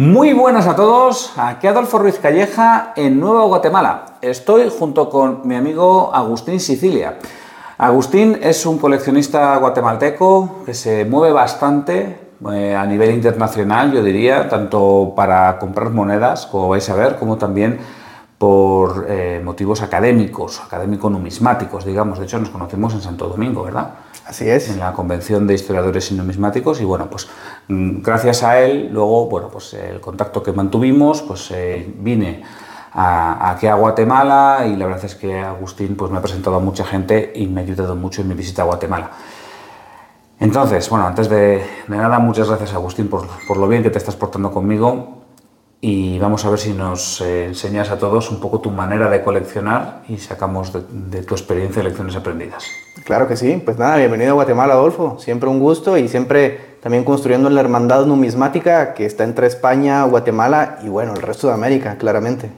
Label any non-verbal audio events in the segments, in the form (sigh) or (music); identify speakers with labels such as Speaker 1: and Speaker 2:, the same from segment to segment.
Speaker 1: Muy buenas a todos, aquí Adolfo Ruiz Calleja en Nueva Guatemala. Estoy junto con mi amigo Agustín Sicilia. Agustín es un coleccionista guatemalteco que se mueve bastante eh, a nivel internacional, yo diría, tanto para comprar monedas, como vais a ver, como también por eh, motivos académicos, académico-numismáticos, digamos. De hecho, nos conocemos en Santo Domingo, ¿verdad?
Speaker 2: Así es.
Speaker 1: En la Convención de Historiadores y Numismáticos. Y bueno, pues mm, gracias a él, luego, bueno, pues el contacto que mantuvimos, pues eh, vine a, aquí a Guatemala y la verdad es que Agustín pues me ha presentado a mucha gente y me ha ayudado mucho en mi visita a Guatemala. Entonces, bueno, antes de, nada, muchas gracias Agustín por, por lo bien que te estás portando conmigo y vamos a ver si nos eh, enseñas a todos un poco tu manera de coleccionar y sacamos de, tu experiencia lecciones aprendidas.
Speaker 2: Claro que sí, pues nada, bienvenido a Guatemala, Adolfo. Siempre un gusto y siempre también construyendo la hermandad numismática que está entre España, Guatemala y bueno, el resto de América, claramente.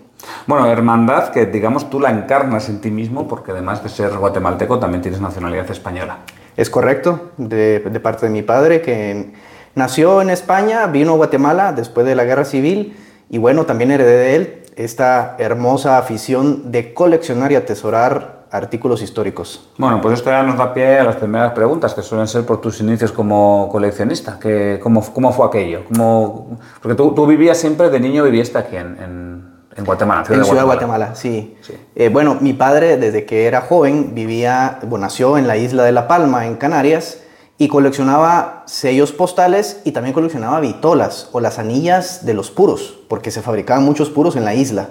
Speaker 1: Bueno, hermandad que digamos tú la encarnas en ti mismo porque además de ser guatemalteco también tienes nacionalidad española.
Speaker 2: Es correcto, de, de parte de mi padre que nació en España, vino a Guatemala después de la guerra civil y bueno, también heredé de él esta hermosa afición de coleccionar y atesorar artículos históricos.
Speaker 1: Bueno, pues esto ya nos da pie a las primeras preguntas, que suelen ser por tus inicios como coleccionista. Que, ¿cómo, ¿Cómo fue aquello? ¿Cómo, porque tú, tú, vivías siempre, de niño vivías aquí en, en, en Guatemala.
Speaker 2: Ciudad en Ciudad de Guatemala, sí. sí. Eh, bueno, mi padre desde que era joven vivía, bueno, nació en la isla de La Palma, en Canarias, y coleccionaba sellos postales y también coleccionaba vitolas o las anillas de los puros, porque se fabricaban muchos puros en la isla.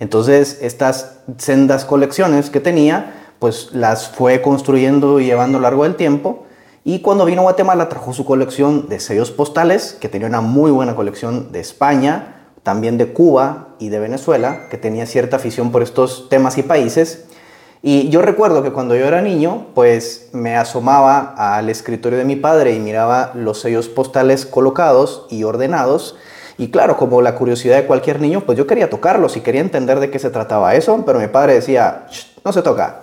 Speaker 2: Entonces, estas sendas colecciones que tenía, pues las fue construyendo y llevando a lo largo del tiempo. Y cuando vino a Guatemala trajo su colección de sellos postales, que tenía una muy buena colección de España, también de Cuba y de Venezuela, que tenía cierta afición por estos temas y países. Y yo recuerdo que cuando yo era niño, pues me asomaba al escritorio de mi padre y miraba los sellos postales colocados y ordenados. Y claro, como la curiosidad de cualquier niño, pues yo quería tocarlos y quería entender de qué se trataba eso, pero mi padre decía, no se toca.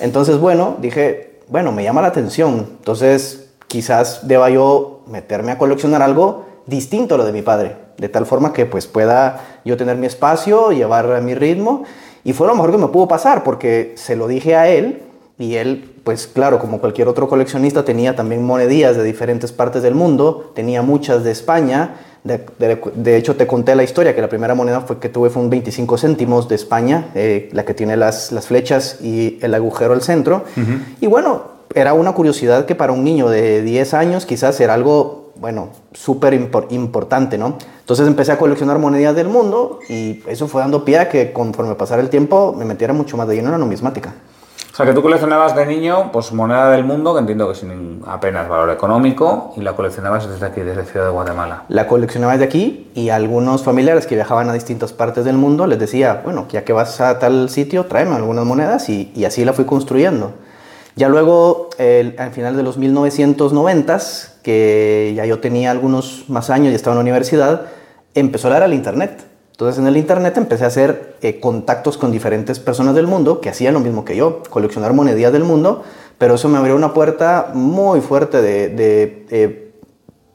Speaker 2: Entonces, bueno, dije, bueno, me llama la atención. Entonces, quizás deba yo meterme a coleccionar algo distinto a lo de mi padre, de tal forma que pues pueda yo tener mi espacio, llevar mi ritmo y fue lo mejor que me pudo pasar porque se lo dije a él y él, pues claro, como cualquier otro coleccionista, tenía también monedillas de diferentes partes del mundo, tenía muchas de España. De, hecho, te conté la historia, que la primera moneda fue que tuve fue un 25 céntimos de España, eh, la que tiene las, las, flechas y el agujero al centro. Y bueno, era una curiosidad que para un niño de 10 años quizás era algo bueno, súper importante, ¿no? Entonces empecé a coleccionar monedas del mundo y eso fue dando pie a que conforme pasara el tiempo me metiera mucho más de lleno en la numismática.
Speaker 1: O sea, que tú coleccionabas de niño, pues moneda del mundo, que entiendo que sin apenas valor económico, y la coleccionabas desde aquí, desde Ciudad de Guatemala.
Speaker 2: La coleccionaba desde aquí y algunos familiares que viajaban a distintas partes del mundo les decía, bueno, ya que vas a tal sitio, tráeme algunas monedas y, y así la fui construyendo. Ya luego, al final de los 1990s, que ya yo tenía algunos más años y estaba en la universidad, empezó a dar al Internet. Entonces en el Internet empecé a hacer eh, contactos con diferentes personas del mundo que hacían lo mismo que yo, coleccionar monedillas del mundo, pero eso me abrió una puerta muy fuerte de, de eh,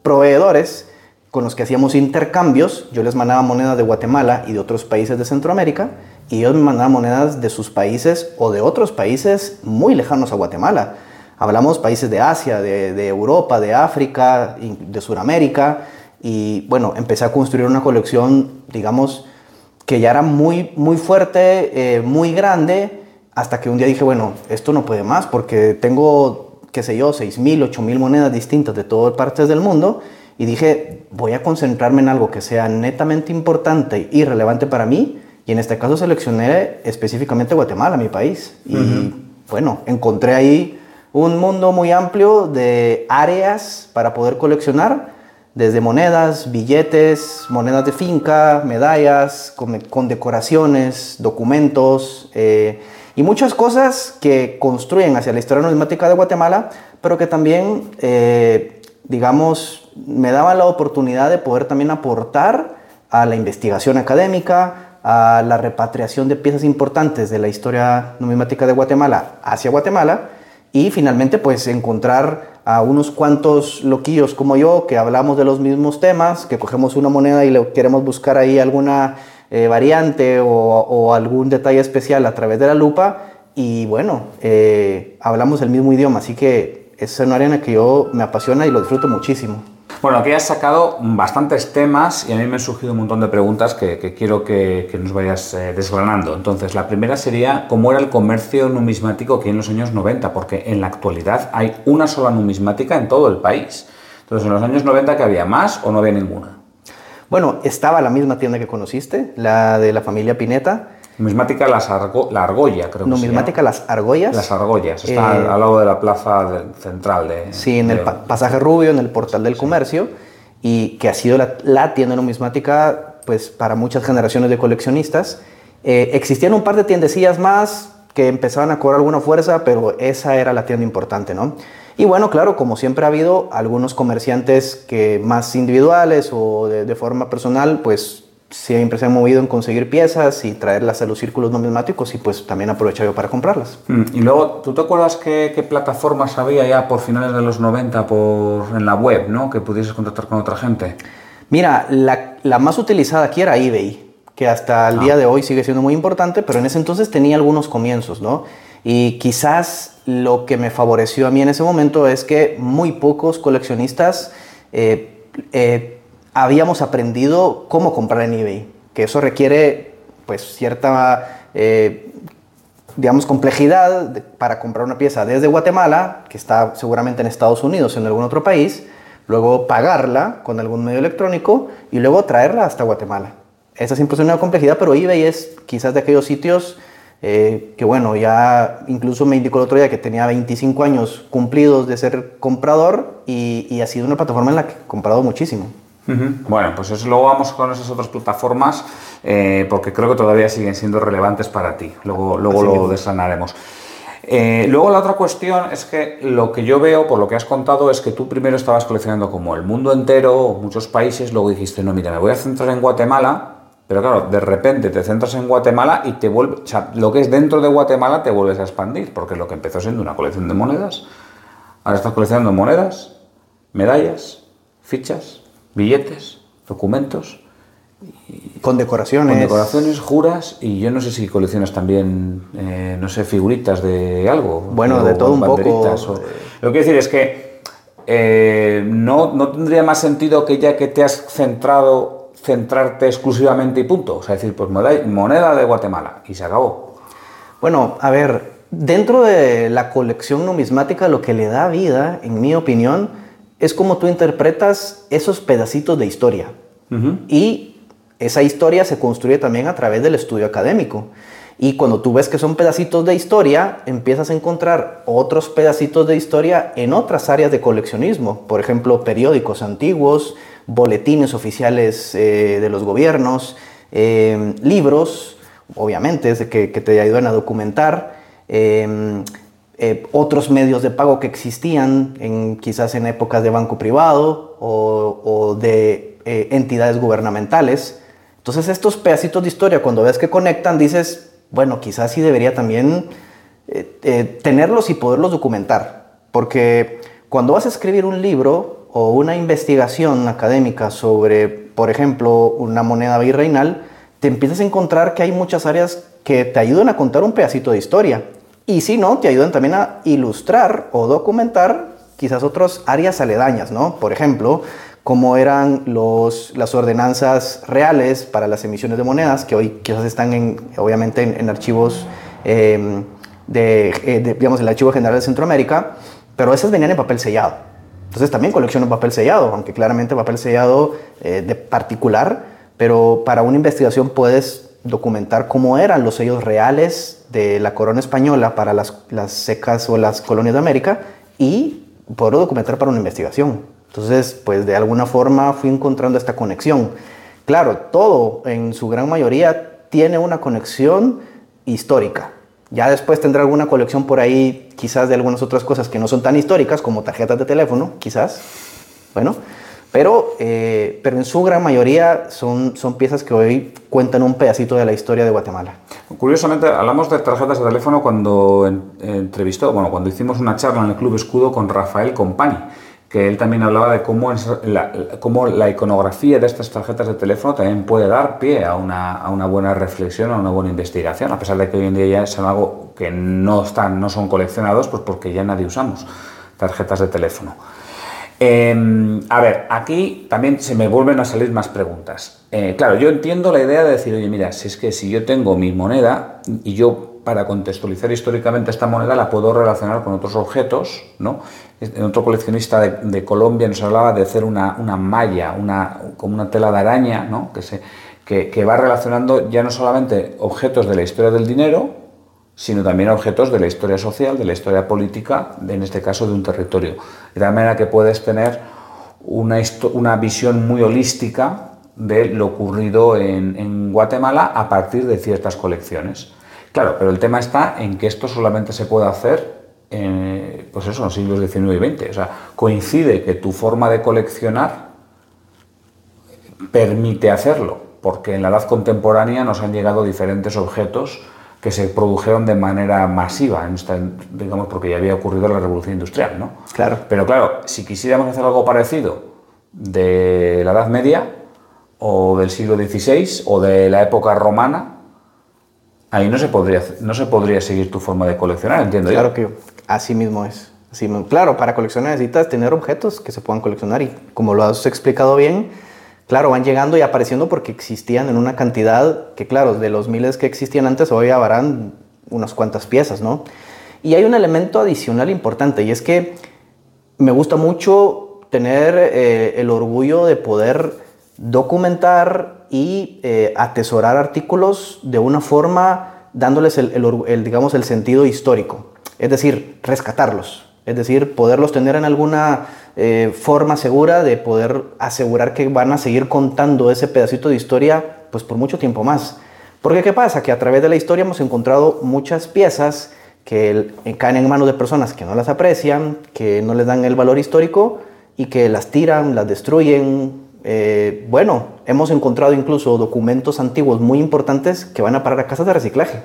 Speaker 2: proveedores con los que hacíamos intercambios. Yo les mandaba monedas de Guatemala y de otros países de Centroamérica y ellos me mandaban monedas de sus países o de otros países muy lejanos a Guatemala. Hablamos países de Asia, de, Europa, de África, de Sudamérica y bueno, empecé a construir una colección, digamos, que ya era muy, muy fuerte, eh, muy grande, hasta que un día dije, bueno, esto no puede más porque tengo, qué sé yo, 6.000, 8.000 monedas distintas de todas partes del mundo y dije, voy a concentrarme en algo que sea netamente importante y relevante para mí y en este caso seleccioné específicamente Guatemala, mi país. Y bueno, encontré ahí un mundo muy amplio de áreas para poder coleccionar, desde monedas, billetes, monedas de finca, medallas, con, decoraciones, documentos eh, y muchas cosas que construyen hacia la historia numismática de Guatemala, pero que también, eh, digamos, me daban la oportunidad de poder también aportar a la investigación académica, a la repatriación de piezas importantes de la historia numismática de Guatemala hacia Guatemala y finalmente pues encontrar a unos cuantos loquillos como yo que hablamos de los mismos temas, que cogemos una moneda y le queremos buscar ahí alguna eh, variante o, algún detalle especial a través de la lupa y bueno, eh, hablamos el mismo idioma, así que es una arena que yo me apasiona y lo disfruto muchísimo.
Speaker 1: Bueno, aquí has sacado bastantes temas y a mí me han surgido un montón de preguntas que, quiero que, nos vayas eh, desgranando. Entonces, la primera sería cómo era el comercio numismático aquí en los años 90, porque en la actualidad hay una sola numismática en todo el país. Entonces, en los años 90 que había más o no había ninguna.
Speaker 2: Bueno, estaba la misma tienda que conociste, la de la familia Pineta,
Speaker 1: Numismática Las La Argolla, creo que
Speaker 2: Numismática Las Argollas.
Speaker 1: Las Argollas, está al, eh, lado de la plaza central de...
Speaker 2: Sí, en el pasaje Rubio, en el portal del comercio, y que ha sido la, tienda numismática pues, para muchas generaciones de coleccionistas. Eh, existían un par de tiendecillas más que empezaban a cobrar alguna fuerza, pero esa era la tienda importante, ¿no? Y bueno, claro, como siempre ha habido algunos comerciantes que más individuales o de, de forma personal, pues siempre se han movido en conseguir piezas y traerlas a los círculos numismáticos y pues también aprovecho yo para comprarlas.
Speaker 1: Mm, y luego, ¿tú te acuerdas qué, qué, plataformas había ya por finales de los 90 por, en la web, ¿no? que pudieses contactar con otra gente?
Speaker 2: Mira, la, la más utilizada aquí era eBay, que hasta el ah. día de hoy sigue siendo muy importante, pero en ese entonces tenía algunos comienzos, ¿no? Y quizás lo que me favoreció a mí en ese momento es que muy pocos coleccionistas eh, eh, habíamos aprendido cómo comprar en eBay, que eso requiere pues cierta, eh, digamos, complejidad para comprar una pieza desde Guatemala, que está seguramente en Estados Unidos o en algún otro país, luego pagarla con algún medio electrónico y luego traerla hasta Guatemala. Esa siempre es una complejidad, pero eBay es quizás de aquellos sitios eh, que bueno, ya incluso me indicó el otro día que tenía 25 años cumplidos de ser comprador y, y ha sido una plataforma en la que he comprado muchísimo.
Speaker 1: Bueno, pues eso, luego vamos con esas otras plataformas eh, porque creo que todavía siguen siendo relevantes para ti. Luego, luego lo desgranaremos. Eh, luego la otra cuestión es que lo que yo veo, por lo que has contado, es que tú primero estabas coleccionando como el mundo entero, muchos países, luego dijiste, no, mira, me voy a centrar en Guatemala, pero claro, de repente te centras en Guatemala y te vuelve, o sea, lo que es dentro de Guatemala te vuelves a expandir, porque lo que empezó siendo una colección de monedas, ahora estás coleccionando monedas, medallas, fichas, billetes, documentos.
Speaker 2: con decoraciones.
Speaker 1: Con decoraciones, juras y yo no sé si coleccionas también, eh, no sé, figuritas de algo.
Speaker 2: Bueno, de todo un poco.
Speaker 1: Lo que quiero decir es que eh, no, no tendría más sentido que ya que te has centrado, centrarte exclusivamente y punto. O sea, decir, pues moneda de Guatemala y se acabó.
Speaker 2: Bueno, a ver, dentro de la colección numismática lo que le da vida, en mi opinión, es como tú interpretas esos pedacitos de historia. Y esa historia se construye también a través del estudio académico. Y cuando tú ves que son pedacitos de historia, empiezas a encontrar otros pedacitos de historia en otras áreas de coleccionismo. Por ejemplo, periódicos antiguos, boletines oficiales eh, de los gobiernos, eh, libros, obviamente, que, que, te ayudan a documentar. Eh, eh, otros medios de pago que existían quizás en épocas de banco privado o, de eh, entidades gubernamentales. Entonces estos pedacitos de historia, cuando ves que conectan, dices, bueno, quizás sí debería también eh, tenerlos y poderlos documentar. Porque cuando vas a escribir un libro o una investigación académica sobre, por ejemplo, una moneda virreinal, te empiezas a encontrar que hay muchas áreas que te ayudan a contar un pedacito de historia y si no, te ayudan también a ilustrar o documentar quizás otras áreas aledañas, ¿no? Por ejemplo, cómo eran los, las ordenanzas reales para las emisiones de monedas, que hoy quizás están en, obviamente en, archivos em, eh, de, digamos, el Archivo General de Centroamérica, pero esas venían en papel sellado. Entonces también colecciono papel sellado, aunque claramente papel sellado eh, de particular, pero para una investigación puedes documentar cómo eran los sellos reales de la corona española para las, secas o las colonias de América y poder documentar para una investigación. Entonces, pues de alguna forma fui encontrando esta conexión. Claro, todo en su gran mayoría tiene una conexión histórica. Ya después tendrá alguna colección por ahí, quizás de algunas otras cosas que no son tan históricas, como tarjetas de teléfono, quizás. Bueno, pero, eh, pero en su gran mayoría son, son piezas que hoy cuentan un pedacito de la historia de Guatemala.
Speaker 1: Curiosamente, hablamos de tarjetas de teléfono cuando entrevistó, bueno, cuando hicimos una charla en el Club Escudo con Rafael Compani que él también hablaba de cómo la, cómo la, iconografía de estas tarjetas de teléfono también puede dar pie a una, buena reflexión, a una buena investigación, a pesar de que hoy en día ya es algo que no, están, no son coleccionados, pues porque ya nadie usamos tarjetas de teléfono. Em, a ver, aquí también se me vuelven a salir más preguntas. Eh, claro, yo entiendo la idea de decir, oye, mira, si es que si yo tengo mi moneda y yo para contextualizar históricamente esta moneda la puedo relacionar con otros objetos, ¿no? Otro coleccionista de, Colombia nos hablaba de hacer una, malla, una, como una tela de araña, ¿no? Que, se, que, va relacionando ya no solamente objetos de la historia del dinero, sino también objetos de la historia social, de la historia política, en este caso de un territorio. De tal manera que puedes tener una, una visión muy holística de lo ocurrido en, Guatemala a partir de ciertas colecciones. Claro, pero el tema está en que esto solamente se puede hacer en, pues eso, en los siglos XIX y XX. O sea, coincide que tu forma de coleccionar permite hacerlo, porque en la edad contemporánea nos han llegado diferentes objetos que se produjeron de manera masiva, en digamos, porque ya había ocurrido la revolución industrial, ¿no?
Speaker 2: Claro.
Speaker 1: Pero claro, si quisiéramos hacer algo parecido de la Edad Media, o del siglo XVI, o de la época romana, ahí no se podría, no se podría seguir tu forma de coleccionar, entiendo
Speaker 2: claro que así mismo es. Así Claro, para coleccionar necesitas tener objetos que se puedan coleccionar y como lo has explicado bien, claro, van llegando y apareciendo porque existían en una cantidad que, claro, de los miles que existían antes, hoy habrán unas cuantas piezas, ¿no? Y hay un elemento adicional importante y es que me gusta mucho tener eh, el orgullo de poder documentar y eh, atesorar artículos de una forma dándoles el, digamos, el sentido histórico, es decir, rescatarlos, es decir, poderlos tener en alguna eh, forma segura de poder asegurar que van a seguir contando ese pedacito de historia pues por mucho tiempo más. Porque ¿qué pasa? Que a través de la historia hemos encontrado muchas piezas que caen en manos de personas que no las aprecian, que no les dan el valor histórico y que las tiran, las destruyen, eh, bueno, hemos encontrado incluso documentos antiguos muy importantes que van a parar a casas de reciclaje.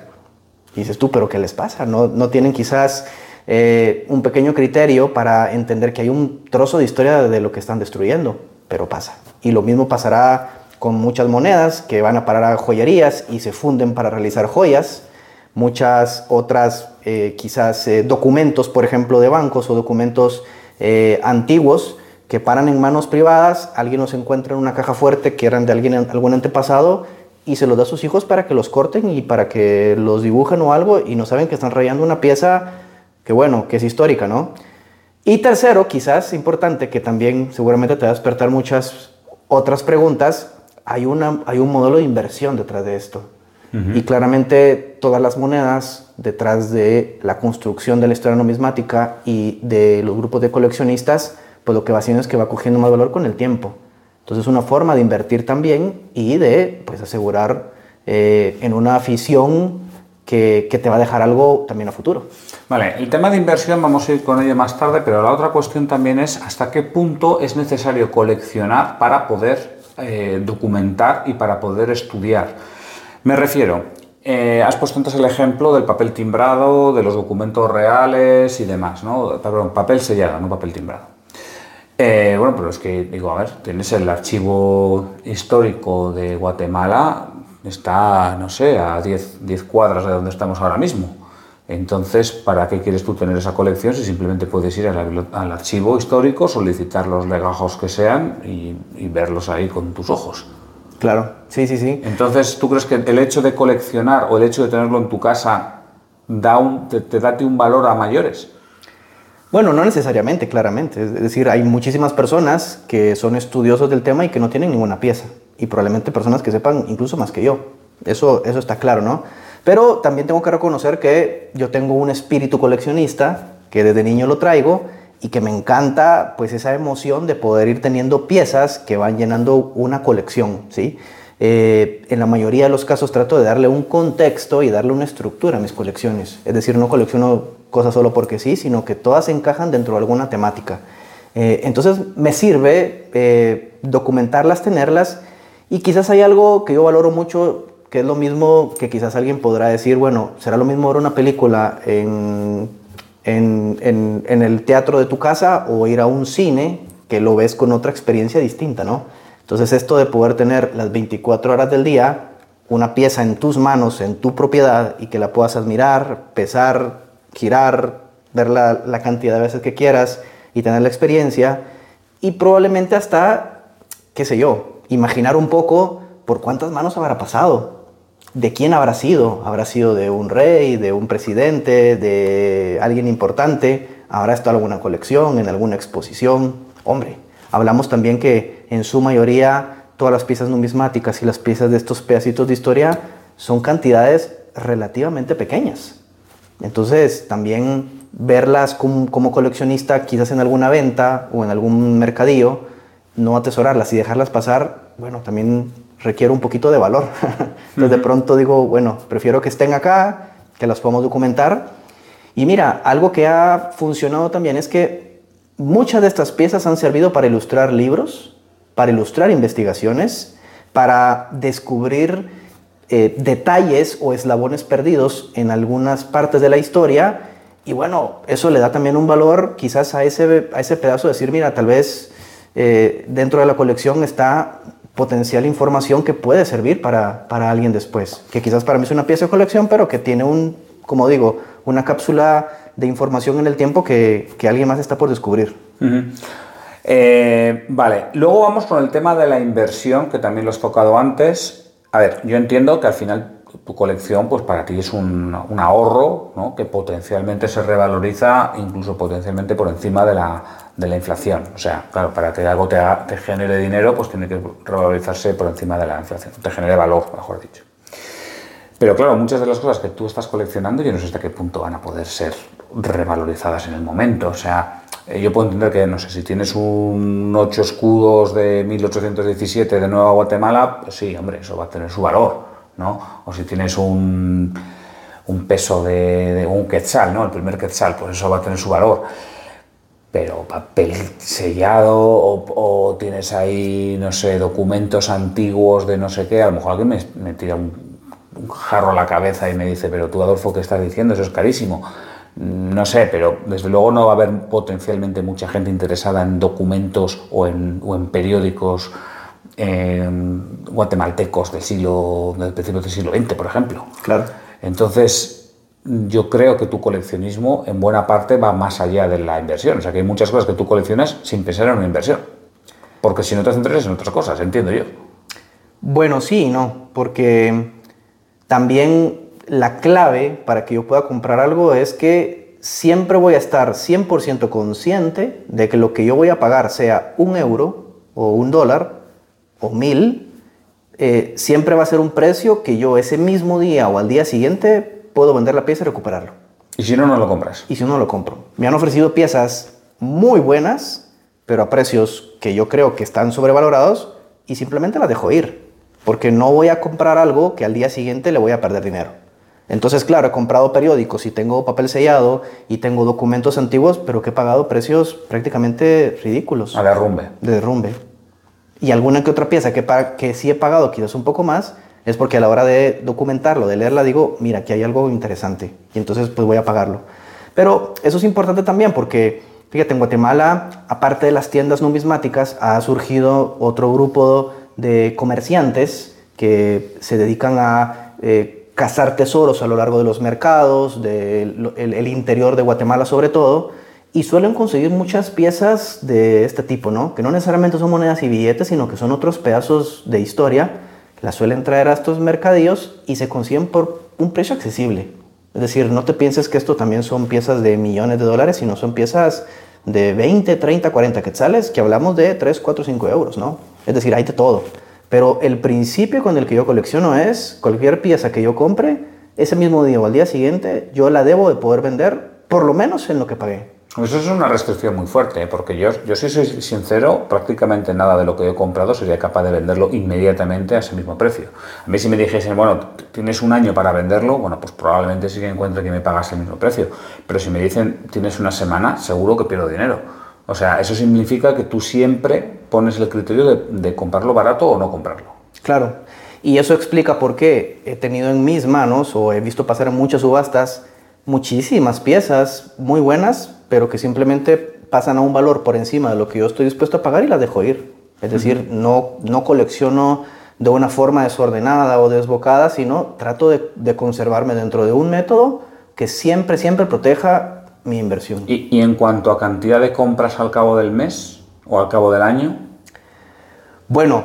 Speaker 2: Y dices tú, pero ¿qué les pasa? No, no tienen quizás eh, un pequeño criterio para entender que hay un trozo de historia de lo que están destruyendo, pero pasa. Y lo mismo pasará con muchas monedas que van a parar a joyerías y se funden para realizar joyas. Muchas otras, eh, quizás documentos, por ejemplo, de bancos o documentos antiguos que paran en manos privadas, alguien los encuentra en una caja fuerte que eran de alguien, algún antepasado y se los da a sus hijos para que los corten y para que los dibujen o algo y no saben que están rayando una pieza que bueno, que es histórica, ¿no? Y tercero, quizás importante, que también seguramente te va a despertar muchas otras preguntas, hay, una, hay un modelo de inversión detrás de esto. Y claramente todas las monedas detrás de la construcción de la historia numismática y de los grupos de coleccionistas pues lo que va haciendo es que va cogiendo más valor con el tiempo. Entonces es una forma de invertir también y de pues, asegurar eh, en una afición que, que, te va a dejar algo también a futuro.
Speaker 1: Vale, el tema de inversión vamos a ir con ello más tarde, pero la otra cuestión también es hasta qué punto es necesario coleccionar para poder eh, documentar y para poder estudiar. Me refiero, eh, has puesto antes el ejemplo del papel timbrado, de los documentos reales y demás, ¿no? Perdón, papel sellado, no papel timbrado. Eh, bueno, pero es que, digo, a ver, tienes el archivo histórico de Guatemala, está, no sé, a 10, 10 cuadras de donde estamos ahora mismo. Entonces, ¿para qué quieres tú tener esa colección si simplemente puedes ir al, archivo histórico, solicitar los legajos que sean y, verlos ahí con tus ojos?
Speaker 2: Claro, sí, sí, sí.
Speaker 1: Entonces, ¿tú crees que el hecho de coleccionar o el hecho de tenerlo en tu casa da un, te, te da un valor a mayores?
Speaker 2: Bueno, no necesariamente, claramente. Es decir, hay muchísimas personas que son estudiosos del tema y que no tienen ninguna pieza. Y probablemente personas que sepan incluso más que yo. Eso, eso está claro, ¿no? Pero también tengo que reconocer que yo tengo un espíritu coleccionista, que desde niño lo traigo, y que me encanta pues esa emoción de poder ir teniendo piezas que van llenando una colección, ¿sí? Eh, en la mayoría de los casos trato de darle un contexto y darle una estructura a mis colecciones. Es decir, no colecciono cosas solo porque sí, sino que todas encajan dentro de alguna temática. Eh, entonces me sirve eh, documentarlas, tenerlas y quizás hay algo que yo valoro mucho que es lo mismo que quizás alguien podrá decir, bueno, será lo mismo ver una película en, en, en el teatro de tu casa o ir a un cine que lo ves con otra experiencia distinta, ¿no? Entonces esto de poder tener las 24 horas del día, una pieza en tus manos, en tu propiedad, y que la puedas admirar, pesar, girar, ver la, cantidad de veces que quieras y tener la experiencia, y probablemente hasta, qué sé yo, imaginar un poco por cuántas manos habrá pasado, de quién habrá sido, habrá sido de un rey, de un presidente, de alguien importante, habrá estado en alguna colección, en alguna exposición, hombre, Hablamos también que en su mayoría todas las piezas numismáticas y las piezas de estos pedacitos de historia son cantidades relativamente pequeñas. Entonces también verlas como, coleccionista quizás en alguna venta o en algún mercadillo, no atesorarlas y dejarlas pasar, bueno, también requiere un poquito de valor. (laughs) Entonces de pronto digo, bueno, prefiero que estén acá, que las podamos documentar. Y mira, algo que ha funcionado también es que Muchas de estas piezas han servido para ilustrar libros, para ilustrar investigaciones, para descubrir eh, detalles o eslabones perdidos en algunas partes de la historia. Y bueno, eso le da también un valor quizás a ese, a ese pedazo de decir, mira, tal vez eh, dentro de la colección está potencial información que puede servir para, para alguien después. Que quizás para mí es una pieza de colección, pero que tiene un, como digo, una cápsula de información en el tiempo que, que alguien más está por descubrir.
Speaker 1: Eh, vale, luego vamos con el tema de la inversión, que también lo has tocado antes. A ver, yo entiendo que al final tu colección, pues para ti es un, un ahorro que potencialmente se revaloriza, incluso potencialmente por encima de la, de la inflación. O sea, claro, para que algo te, te genere dinero, pues tiene que revalorizarse por encima de la inflación, te genere valor, mejor dicho. Pero claro, muchas de las cosas que tú estás coleccionando, yo no sé hasta qué punto van a poder ser revalorizadas en el momento. O sea, eh, yo puedo entender que, no sé, si tienes un 8 escudos de 1817 de Nueva Guatemala, pues sí, hombre, eso va a tener su valor, ¿no? O si tienes un, un peso de, un quetzal, ¿no? El primer quetzal, pues eso va a tener su valor. Pero papel sellado o, tienes ahí, no sé, documentos antiguos de no sé qué, a lo mejor alguien me, tira un, un jarro a la cabeza y me dice, pero tú Adolfo, ¿qué estás diciendo? Eso es carísimo. No sé, pero desde luego no va a haber potencialmente mucha gente interesada en documentos o en, periódicos guatemaltecos del siglo, del principio del siglo XX, por ejemplo.
Speaker 2: Claro.
Speaker 1: Entonces, yo creo que tu coleccionismo en buena parte va más allá de la inversión. O sea, que hay muchas cosas que tú coleccionas sin pensar en una inversión. Porque si no te centras en otras cosas, entiendo yo.
Speaker 2: Bueno, sí, no, porque también la clave para que yo pueda comprar algo es que siempre voy a estar 100% consciente de que lo que yo voy a pagar, sea un euro o un dólar o mil, eh, siempre va a ser un precio que yo ese mismo día o al día siguiente puedo vender la pieza y recuperarlo.
Speaker 1: ¿Y si no, no lo compras?
Speaker 2: Y si no, lo compro. Me han ofrecido piezas muy buenas, pero a precios que yo creo que están sobrevalorados y simplemente las dejo ir. Porque no voy a comprar algo que al día siguiente le voy a perder dinero. Entonces, claro, he comprado periódicos y tengo papel sellado y tengo documentos antiguos, pero que he pagado precios prácticamente ridículos.
Speaker 1: A derrumbe.
Speaker 2: De derrumbe. Y alguna que otra pieza que, para, que sí he pagado quizás un poco más, es porque a la hora de documentarlo, de leerla, digo, mira, aquí hay algo interesante. Y entonces, pues voy a pagarlo. Pero eso es importante también porque, fíjate, en Guatemala, aparte de las tiendas numismáticas, ha surgido otro grupo de comerciantes que se dedican a... Eh, cazar tesoros a lo largo de los mercados, del el, interior de Guatemala sobre todo, y suelen conseguir muchas piezas de este tipo, ¿no? Que no necesariamente son monedas y billetes, sino que son otros pedazos de historia. Las suelen traer a estos mercadillos y se consiguen por un precio accesible. Es decir, no te pienses que esto también son piezas de millones de dólares, sino son piezas de 20, 30, 40 quetzales, que hablamos de 3, 4, 5 euros, ¿no? Es decir, hay de todo. Pero el principio con el que yo colecciono es cualquier pieza que yo compre, ese mismo día o al día siguiente, yo la debo de poder vender por lo menos en lo que pagué.
Speaker 1: Eso es una restricción muy fuerte, ¿eh? porque yo, yo si soy sincero, prácticamente nada de lo que he comprado sería capaz de venderlo inmediatamente a ese mismo precio. A mí si me dijesen, bueno, tienes un año para venderlo, bueno, pues probablemente sí que encuentre que me pagas el mismo precio. Pero si me dicen, tienes una semana, seguro que pierdo dinero. O sea, eso significa que tú siempre pones el criterio de, comprarlo barato o no comprarlo.
Speaker 2: Claro. Y eso explica por qué he tenido en mis manos o he visto pasar muchas subastas muchísimas piezas muy buenas, pero que simplemente pasan a un valor por encima de lo que yo estoy dispuesto a pagar y las dejo ir. Es decir, no, no colecciono de una forma desordenada o desbocada, sino trato de, de, conservarme dentro de un método que siempre, siempre proteja mi inversión.
Speaker 1: ¿Y, ¿Y, en cuanto a cantidad de compras al cabo del mes o al cabo del año?
Speaker 2: Bueno,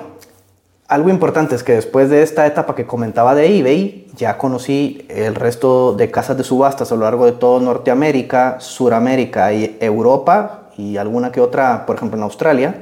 Speaker 2: algo importante es que después de esta etapa que comentaba de eBay, ya conocí el resto de casas de subastas a lo largo de todo Norteamérica, Suramérica y Europa y alguna que otra, por ejemplo, en Australia,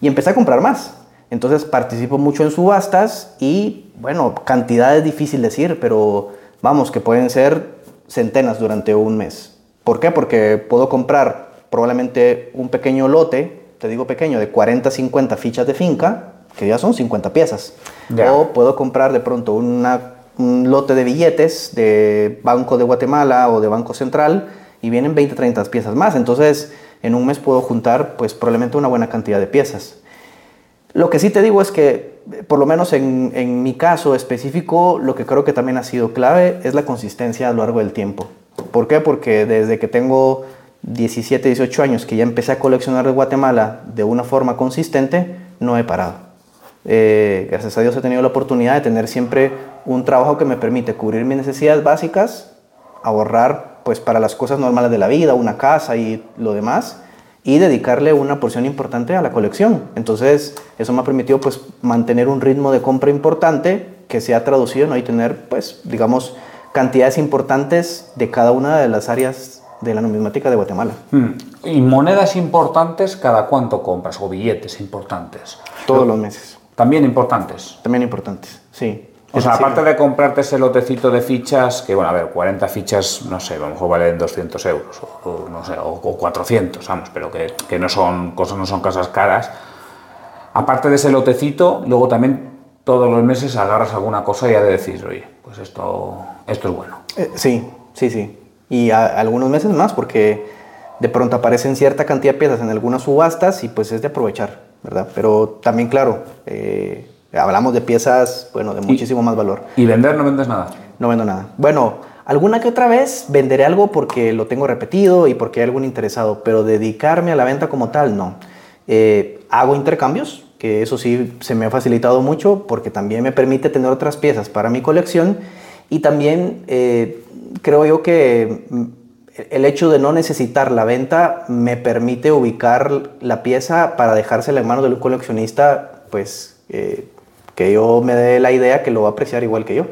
Speaker 2: y empecé a comprar más. Entonces participo mucho en subastas y, bueno, cantidades difícil decir, pero vamos, que pueden ser centenas durante un mes. ¿Por qué? Porque puedo comprar probablemente un pequeño lote, te digo pequeño, de 40, 50 fichas de finca, que ya son 50 piezas. Yeah. O puedo comprar de pronto una, un lote de billetes de Banco de Guatemala o de Banco Central y vienen 20, 30 piezas más. Entonces, en un mes puedo juntar pues probablemente una buena cantidad de piezas. Lo que sí te digo es que, por lo menos en, en mi caso específico, lo que creo que también ha sido clave es la consistencia a lo largo del tiempo. ¿Por qué? Porque desde que tengo 17, 18 años que ya empecé a coleccionar de Guatemala de una forma consistente, no he parado. Eh, gracias a Dios he tenido la oportunidad de tener siempre un trabajo que me permite cubrir mis necesidades básicas, ahorrar pues para las cosas normales de la vida, una casa y lo demás, y dedicarle una porción importante a la colección. Entonces eso me ha permitido pues mantener un ritmo de compra importante que se ha traducido ¿no? y tener pues digamos cantidades importantes de cada una de las áreas de la numismática de Guatemala.
Speaker 1: Hmm. ¿Y monedas importantes cada cuánto compras o billetes importantes?
Speaker 2: Todos los meses.
Speaker 1: También importantes.
Speaker 2: También importantes, sí.
Speaker 1: O sea, aparte de comprarte ese lotecito de fichas, que bueno, a ver, 40 fichas, no sé, a lo mejor valen 200 euros, o, o no sé, o, o, 400, vamos, pero que, que, no son cosas, no son casas caras. Aparte de ese lotecito, luego también todos los meses agarras alguna cosa y ya de decir, oye, pues esto, esto es bueno.
Speaker 2: Eh, sí, sí, sí. Y a, algunos meses más, porque de pronto aparecen cierta cantidad de piezas en algunas subastas y pues es de aprovechar, ¿verdad? Pero también, claro, eh, hablamos de piezas, bueno, de muchísimo
Speaker 1: ¿Y,
Speaker 2: más valor.
Speaker 1: ¿Y vender no vendes nada?
Speaker 2: No vendo nada. Bueno, alguna que otra vez venderé algo porque lo tengo repetido y porque hay algún interesado, pero dedicarme a la venta como tal, no. Eh, hago intercambios, que eso sí se me ha facilitado mucho porque también me permite tener otras piezas para mi colección y también eh, creo yo que el hecho de no necesitar la venta me permite ubicar la pieza para dejársela en manos del coleccionista, pues eh, que yo me dé la idea que lo va a apreciar igual que yo.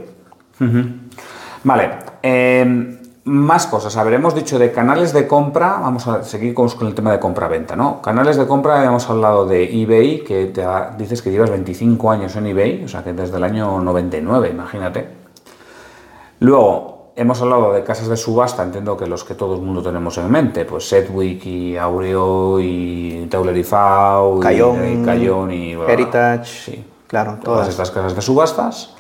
Speaker 1: Vale. Eh, más cosas. Habremos dicho de canales de compra. Vamos a seguir con, el tema de compra-venta, ¿no? Canales de compra, hemos hablado de eBay, que dices que llevas 25 años en eBay, o sea que desde el año 99, imagínate. Luego, hemos hablado de casas de subasta, entiendo que los que todo el mundo tenemos en mente, pues Sedwick y Aureo y Tauler y Fau,
Speaker 2: Cayón,
Speaker 1: y, Cayón y
Speaker 2: Heritage.
Speaker 1: Sí.
Speaker 2: Claro,
Speaker 1: todas. todas estas casas de subastas,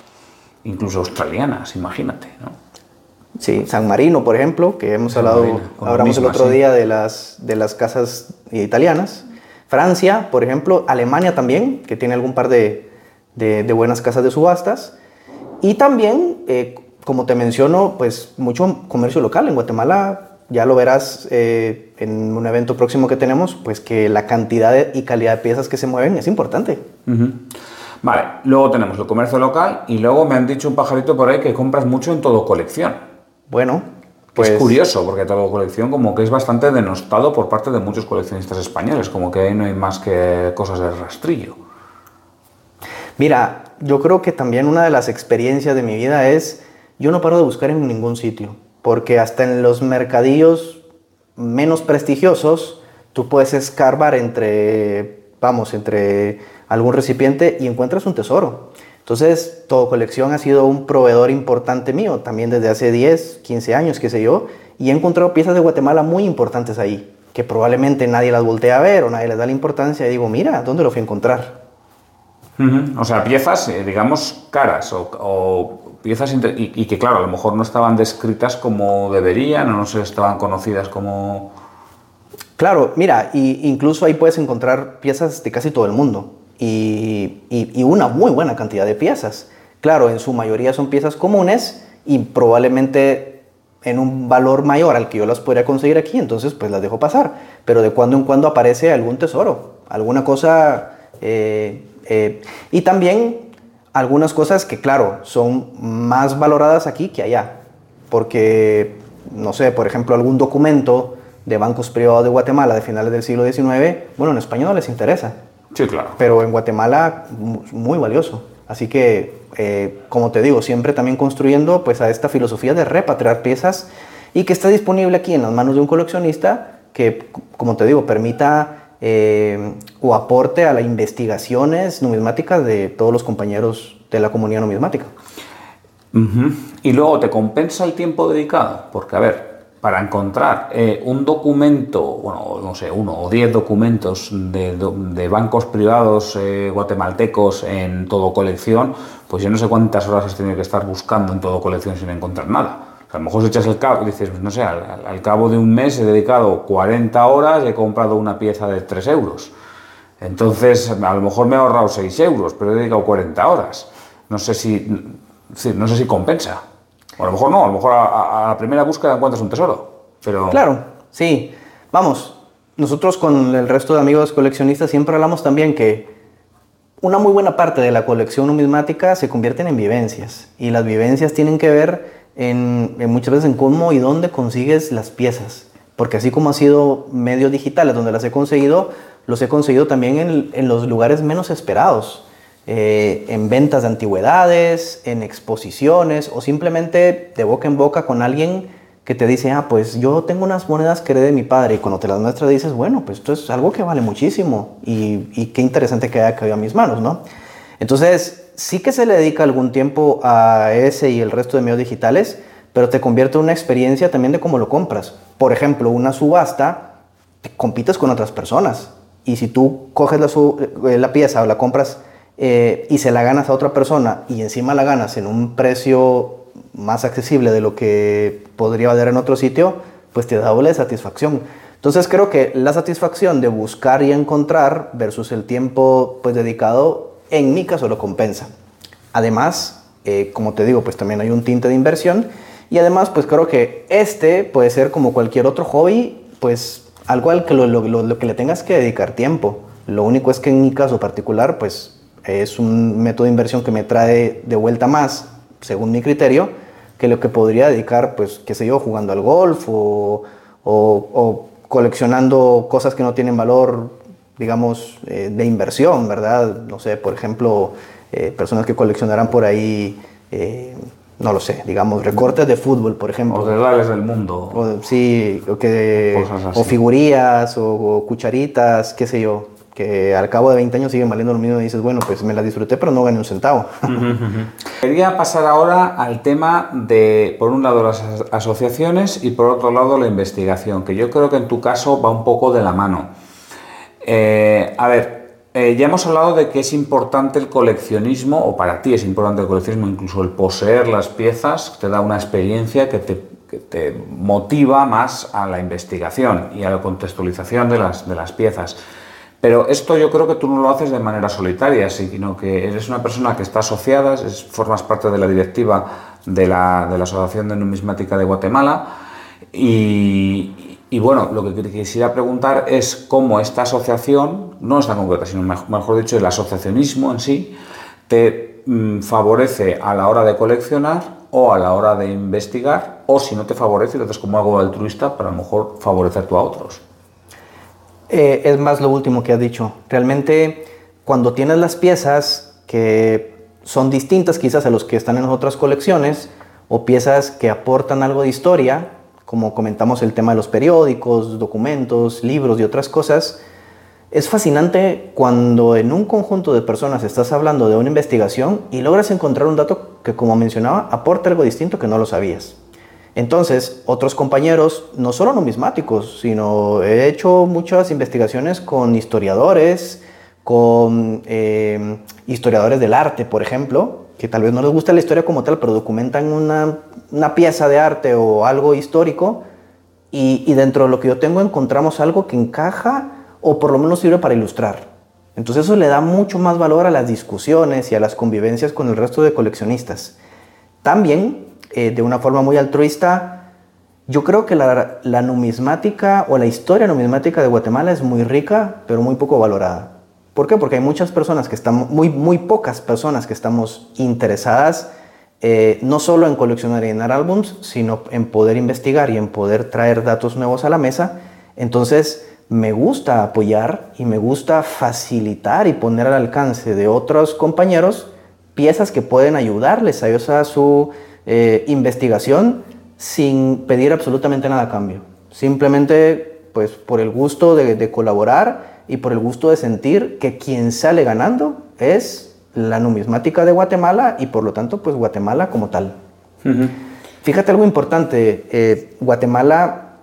Speaker 1: incluso australianas, imagínate, ¿no?
Speaker 2: Sí, San Marino, por ejemplo, que hemos San hablado, Marino, hablamos misma, el otro sí. día de las, de las casas italianas. Francia, por ejemplo, Alemania también, que tiene algún par de, de, de buenas casas de subastas. Y también, eh, como te menciono, pues mucho comercio local. En Guatemala, ya lo verás eh, en un evento próximo que tenemos, pues que la cantidad de, y calidad de piezas que se mueven es importante.
Speaker 1: Uh -huh. Vale, luego tenemos el comercio local y luego me han dicho un pajarito por ahí que compras mucho en todo colección.
Speaker 2: Bueno, pues...
Speaker 1: Es curioso, porque todo colección como que es bastante denostado por parte de muchos coleccionistas españoles, como que ahí no hay más que cosas de rastrillo.
Speaker 2: Mira, yo creo que también una de las experiencias de mi vida es, yo no paro de buscar en ningún sitio, porque hasta en los mercadillos menos prestigiosos, tú puedes escarbar entre, vamos, entre algún recipiente y encuentras un tesoro. Entonces, Todo Colección ha sido un proveedor importante mío, también desde hace 10, 15 años, qué sé yo, y he encontrado piezas de Guatemala muy importantes ahí, que probablemente nadie las voltea a ver o nadie les da la importancia y digo, mira, ¿dónde lo fui a encontrar?
Speaker 1: O sea, piezas, eh, digamos, caras o, piezas y, que, claro, a lo mejor no estaban descritas como deberían o no se estaban conocidas como...
Speaker 2: Claro, mira, y incluso ahí puedes encontrar piezas de casi todo el mundo y, y una muy buena cantidad de piezas. Claro, en su mayoría son piezas comunes y probablemente en un valor mayor al que yo las podría conseguir aquí, entonces pues las dejo pasar. Pero de cuando en cuando aparece algún tesoro, alguna cosa... Eh, eh, y también algunas cosas que, claro, son más valoradas aquí que allá. Porque, no sé, por ejemplo, algún documento de bancos privados de Guatemala de finales del siglo XIX, bueno, en español no les interesa.
Speaker 1: Sí, claro.
Speaker 2: Pero en Guatemala, muy valioso. Así que, eh, como te digo, siempre también construyendo pues a esta filosofía de repatriar piezas y que está disponible aquí en las manos de un coleccionista que, como te digo, permita eh, o aporte a las investigaciones numismáticas de todos los compañeros de la comunidad numismática.
Speaker 1: Y luego te compensa el tiempo dedicado, porque a ver, para encontrar eh, un documento, bueno, no sé, uno o diez documentos de, bancos privados eh, guatemaltecos en todo colección, pues yo no sé cuántas horas has tenido que estar buscando en todo colección sin encontrar nada a lo mejor si echas el cabo, dices, no sé, al, cabo de un mes he dedicado 40 horas y he comprado una pieza de 3 euros. Entonces, a lo mejor me he ahorrado 6 euros, pero he dedicado 40 horas. No sé si, no sé si compensa. O a lo mejor no, a lo mejor a, la primera búsqueda encuentras un tesoro. Pero...
Speaker 2: Claro, sí. Vamos, nosotros con el resto de amigos coleccionistas siempre hablamos también que una muy buena parte de la colección numismática se convierten en vivencias. Y las vivencias tienen que ver en, muchas veces en cómo y dónde consigues las piezas. Porque así como ha sido medios digitales donde las he conseguido, los he conseguido también en, en los lugares menos esperados. Eh, en ventas de antigüedades, en exposiciones o simplemente de boca en boca con alguien que te dice, ah, pues yo tengo unas monedas que heredé de mi padre y cuando te las muestra dices, bueno, pues esto es algo que vale muchísimo y, y qué interesante que haya caído a mis manos, ¿no? Entonces, sí que se le dedica algún tiempo a ese y el resto de medios digitales, pero te convierte en una experiencia también de cómo lo compras. Por ejemplo, una subasta, te compites con otras personas. Y si tú coges la, eh, la pieza o la compras eh, y se la ganas a otra persona y encima la ganas en un precio más accesible de lo que podría valer en otro sitio, pues te da doble satisfacción. Entonces creo que la satisfacción de buscar y encontrar versus el tiempo pues dedicado en mi caso lo compensa. Además, eh, como te digo, pues también hay un tinte de inversión y además pues creo que este puede ser como cualquier otro hobby, pues algo al que lo, que le tengas que dedicar tiempo. Lo único es que en mi caso particular pues es un método de inversión que me trae de vuelta más, según mi criterio, que lo que podría dedicar pues qué sé yo, jugando al golf o, o coleccionando cosas que no tienen valor digamos, eh, de inversión, ¿verdad? No sé, por ejemplo, eh, personas que coleccionarán por ahí, eh, no lo sé, digamos, recortes de fútbol, por ejemplo.
Speaker 1: O de reales del mundo.
Speaker 2: O, sí, o, que, o figurías, o, cucharitas, qué sé yo, que al cabo de 20 años siguen valiendo lo mismo y dices, bueno, pues me las disfruté, pero no gané un centavo.
Speaker 1: Quería pasar ahora al tema de, por un lado, las asociaciones y por otro lado, la investigación, que yo creo que en tu caso va un poco de la mano. Eh, a ver, eh, ya hemos hablado de que es importante el coleccionismo, o para ti es importante el coleccionismo, incluso el poseer las piezas, te da una experiencia que te, motiva más a la investigación y a la contextualización de las, de las piezas. Pero esto yo creo que tú no lo haces de manera solitaria, sino que eres una persona que está asociada, es, formas parte de la directiva de la, de la Asociación de Numismática de Guatemala y, y bueno, lo que quisiera preguntar es cómo esta asociación, no esta concreta, sino mejor dicho, el asociacionismo en sí, te mm, favorece a la hora de coleccionar o a la hora de investigar, o si no te favorece, entonces como algo altruista para a lo mejor favorecer tú a otros.
Speaker 2: Eh, es más lo último que has dicho. Realmente, cuando tienes las piezas que son distintas quizás a los que están en otras colecciones, o piezas que aportan algo de historia, como comentamos el tema de los periódicos, documentos, libros y otras cosas, es fascinante cuando en un conjunto de personas estás hablando de una investigación y logras encontrar un dato que, como mencionaba, aporta algo distinto que no lo sabías. Entonces, otros compañeros, no solo numismáticos, sino he hecho muchas investigaciones con historiadores, con eh, historiadores del arte, por ejemplo, que tal vez no les gusta la historia como tal, pero documentan una, una pieza de arte o algo histórico y, dentro de lo que yo tengo encontramos algo que encaja o por lo menos sirve para ilustrar. Entonces eso le da mucho más valor a las discusiones y a las convivencias con el resto de coleccionistas. También eh, de una forma muy altruista, yo creo que la, la, numismática o la historia numismática de Guatemala es muy rica, pero muy poco valorada. ¿Por qué? Porque hay muchas personas que están, muy, muy pocas personas que estamos interesadas eh, no solo en coleccionar y llenar álbums, sino en poder investigar y en poder traer datos nuevos a la mesa. Entonces, me gusta apoyar y me gusta facilitar y poner al alcance de otros compañeros piezas que pueden ayudarles a ellos a su eh, investigación sin pedir absolutamente nada a cambio. Simplemente pues por el gusto de, colaborar y por el gusto de sentir que quien sale ganando es la numismática de Guatemala y por lo tanto pues Guatemala como tal. Fíjate algo importante, eh, Guatemala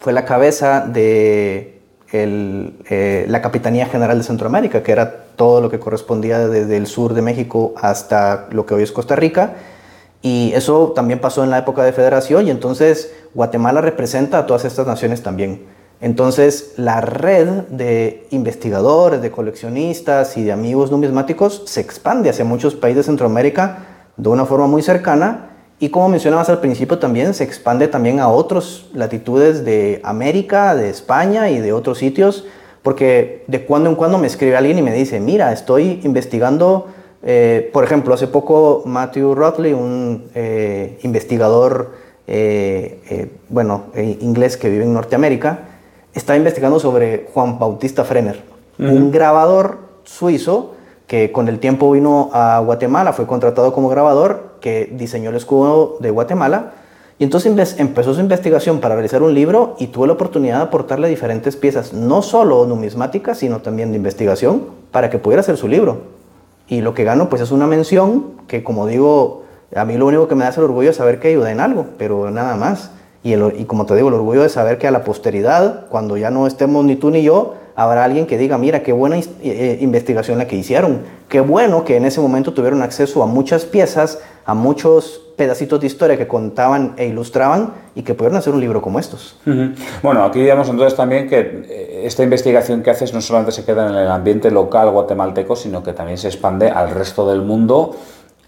Speaker 2: fue la cabeza de eh, la Capitanía General de Centroamérica, que era todo lo que correspondía desde el sur de México hasta lo que hoy es Costa Rica, y eso también pasó en la época de federación y entonces Guatemala representa a todas estas naciones también. Entonces la red de investigadores, de coleccionistas y de amigos numismáticos se expande hacia muchos países de Centroamérica de una forma muy cercana y como mencionabas al principio también se expande también a otras latitudes de América, de España y de otros sitios, porque de cuando en cuando me escribe alguien y me dice, mira, estoy investigando eh, por ejemplo, hace poco Matthew Rotley, un eh, investigador eh, bueno, inglés que vive en Norteamérica, está investigando sobre Juan Bautista Frener, un grabador suizo que con el tiempo vino a Guatemala, fue contratado como grabador, que diseñó el escudo de Guatemala. Y entonces empezó su investigación para realizar un libro y tuvo la oportunidad de aportarle diferentes piezas, no solo numismáticas, sino también de investigación, para que pudiera hacer su libro y lo que gano pues es una mención que como digo, a mí lo único que me da es el orgullo de saber que ayuda en algo, pero nada más. Y, el, y como te digo, el orgullo de saber que a la posteridad, cuando ya no estemos ni tú ni yo, habrá alguien que diga, mira, qué buena eh, investigación la que hicieron, qué bueno que en ese momento tuvieron acceso a muchas piezas, a muchos pedacitos de historia que contaban e ilustraban y que pudieron hacer un libro como estos.
Speaker 1: Bueno, aquí digamos entonces también que eh, esta investigación que haces no solamente se queda en el ambiente local guatemalteco, sino que también se expande al resto del mundo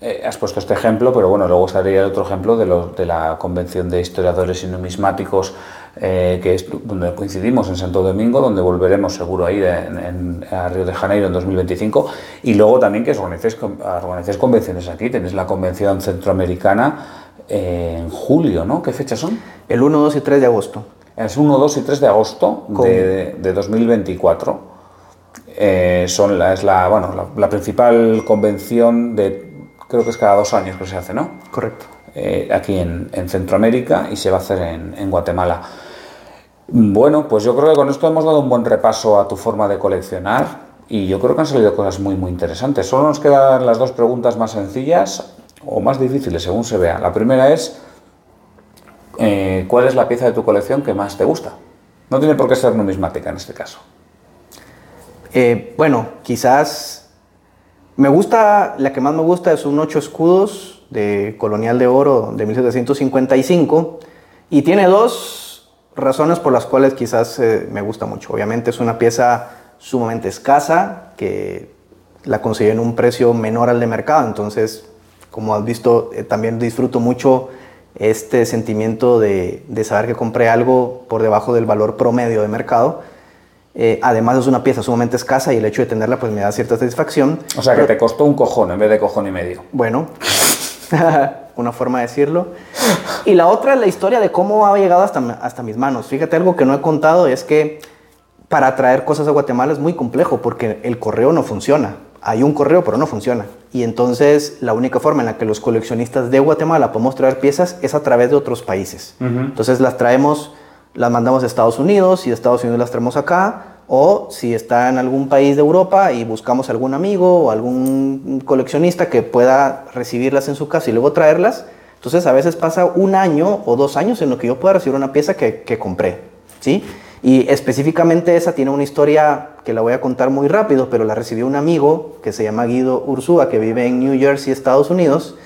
Speaker 1: eh, has puesto este ejemplo, pero bueno, luego estaría el otro ejemplo de, de la Convención de Historiadores y Numismáticos, eh, que es donde coincidimos en Santo Domingo, donde volveremos seguro a ir en, a Río de Janeiro en 2025, y luego también que organicéis, organicéis convenciones aquí, tenéis la Convención Centroamericana eh, en julio, ¿no? ¿Qué fechas son?
Speaker 2: El 1, 2 y 3 de agosto.
Speaker 1: Es 1, 2 y 3 de agosto de, de, 2024. son la, es la, bueno, la, la principal convención de creo que es cada dos años que se hace, ¿no?
Speaker 2: Correcto.
Speaker 1: Eh, aquí en, Centroamérica y se va a hacer en, Guatemala. Bueno, pues yo creo que con esto hemos dado un buen repaso a tu forma de coleccionar y yo creo que han salido cosas muy, muy interesantes. Solo nos quedan las dos preguntas más sencillas o más difíciles, según se vea. La primera es, eh, ¿cuál es la pieza de tu colección que más te gusta? No tiene por qué ser numismática en este caso.
Speaker 2: Eh, bueno, quizás me gusta, la que más me gusta es un ocho escudos de Colonial de Oro de 1755 y tiene dos razones por las cuales quizás eh, me gusta mucho. Obviamente es una pieza sumamente escasa que la conseguí en un precio menor al de mercado, entonces como has visto eh, también disfruto mucho este sentimiento de, de saber que compré algo por debajo del valor promedio de mercado eh, además es una pieza sumamente escasa y el hecho de tenerla pues me da cierta satisfacción.
Speaker 1: O sea que te costó un cojón en vez de cojón y medio.
Speaker 2: Bueno, (laughs) una forma de decirlo. Y la otra es la historia de cómo ha llegado hasta, hasta mis manos. Fíjate algo que no he contado es que para traer cosas a Guatemala es muy complejo porque el correo no funciona. Hay un correo pero no funciona. Y entonces la única forma en la que los coleccionistas de Guatemala podemos traer piezas es a través de otros países. Entonces las traemos las mandamos a Estados Unidos y de Estados Unidos las traemos acá, o si está en algún país de Europa y buscamos algún amigo o algún coleccionista que pueda recibirlas en su casa y luego traerlas, Entonces a veces pasa un año o dos años en lo que yo pueda recibir una pieza que, que compré, ¿sí? Y específicamente esa tiene una historia que la voy a contar muy rápido, pero la recibió un amigo que se llama Guido Ursúa, que vive en New Jersey, Estados Unidos,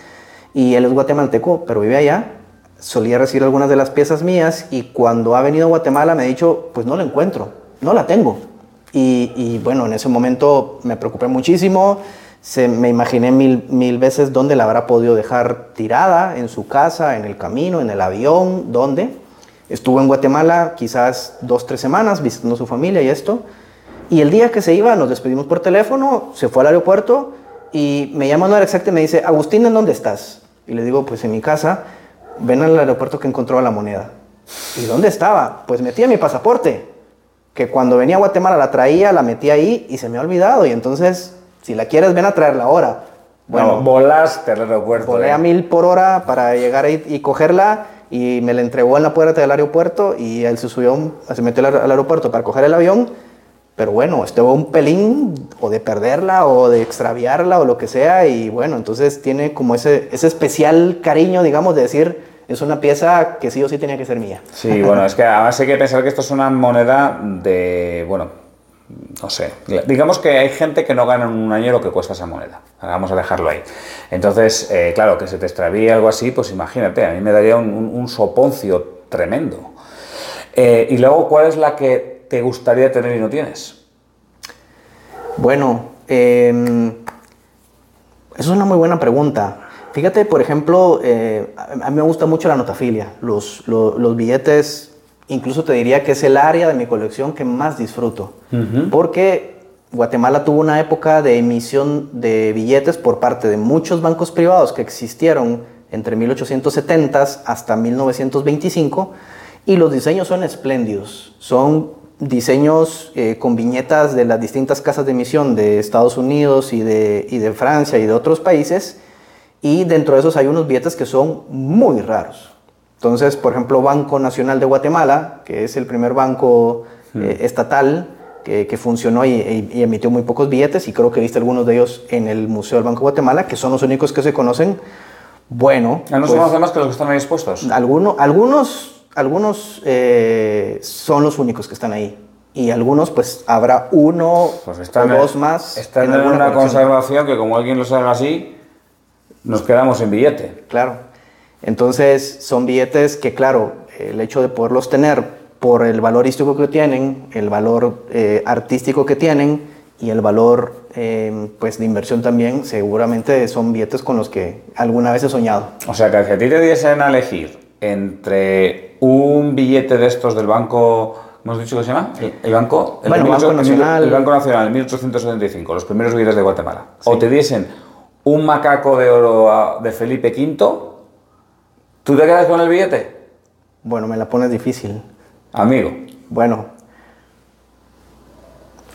Speaker 2: y él es guatemalteco, pero vive allá. Solía recibir algunas de las piezas mías y cuando ha venido a Guatemala me ha dicho, pues no la encuentro, no la tengo. Y, y bueno, en ese momento me preocupé muchísimo, se, me imaginé mil, mil veces dónde la habrá podido dejar tirada, en su casa, en el camino, en el avión, dónde. Estuvo en Guatemala quizás dos, tres semanas visitando a su familia y esto. Y el día que se iba, nos despedimos por teléfono, se fue al aeropuerto y me llama Noel Exacto y me dice, Agustín, ¿en dónde estás? Y le digo, pues en mi casa, ven al aeropuerto que encontró la moneda. ¿Y dónde estaba? Pues metía mi pasaporte, que cuando venía a Guatemala la traía, la metía ahí y se me ha olvidado. Y entonces, si la quieres, ven a traerla ahora.
Speaker 1: Bueno, no, volaste al aeropuerto.
Speaker 2: Volé
Speaker 1: eh.
Speaker 2: a mil por hora para llegar ahí y cogerla y me la entregó en la puerta del aeropuerto y él se subió, se metió al aeropuerto para coger el avión pero bueno, estuvo un pelín o de perderla o de extraviarla o lo que sea y bueno, entonces tiene como ese, ese especial cariño, digamos, de decir, es una pieza que sí o sí tenía que ser mía.
Speaker 1: Sí, bueno, es que además hay que pensar que esto es una moneda de, bueno, no sé, digamos que hay gente que no gana en un año lo que cuesta esa moneda, vamos a dejarlo ahí. Entonces, eh, claro, que se te extravíe algo así, pues imagínate, a mí me daría un, soponcio tremendo. Eh, y luego, ¿cuál es la que te gustaría tener y no tienes?
Speaker 2: Bueno, eh, eso es una muy buena pregunta. Fíjate, por ejemplo, eh, a mí me gusta mucho la notafilia, los, los, los, billetes, incluso te diría que es el área de mi colección que más disfruto, uh -huh. porque Guatemala tuvo una época de emisión de billetes por parte de muchos bancos privados que existieron entre 1870 hasta 1925 y los diseños son espléndidos, son diseños eh, con viñetas de las distintas casas de emisión de Estados Unidos y de, y de, Francia y de otros países. Y dentro de esos hay unos billetes que son muy raros. Entonces, por ejemplo, Banco Nacional de Guatemala, que es el primer banco mm. eh, estatal que, que funcionó y, y, emitió muy pocos billetes, y creo que viste algunos de ellos en el Museo del Banco de Guatemala, que son los únicos que se conocen. Bueno.
Speaker 1: ¿No pues, son los demás que los que están ahí expuestos?
Speaker 2: Alguno, algunos algunos eh, son los únicos que están ahí. Y algunos, pues habrá uno
Speaker 1: pues están
Speaker 2: o dos más.
Speaker 1: Están en, en una colección. conservación que, como alguien los haga así, nos quedamos en billete.
Speaker 2: Claro. Entonces, son billetes que, claro, el hecho de poderlos tener por el valor histórico que tienen, el valor eh, artístico que tienen y el valor eh, pues de inversión también, seguramente son billetes con los que alguna vez he soñado.
Speaker 1: O sea, que si a ti te diesen a elegir entre un billete de estos del banco, hemos dicho que se llama? El, el banco, el,
Speaker 2: bueno,
Speaker 1: el,
Speaker 2: banco Nacional.
Speaker 1: el Banco Nacional, en 1875, los primeros billetes de Guatemala. Sí. O te diesen un macaco de oro de Felipe V, ¿tú te quedas con el billete?
Speaker 2: Bueno, me la pones difícil.
Speaker 1: Amigo.
Speaker 2: Bueno.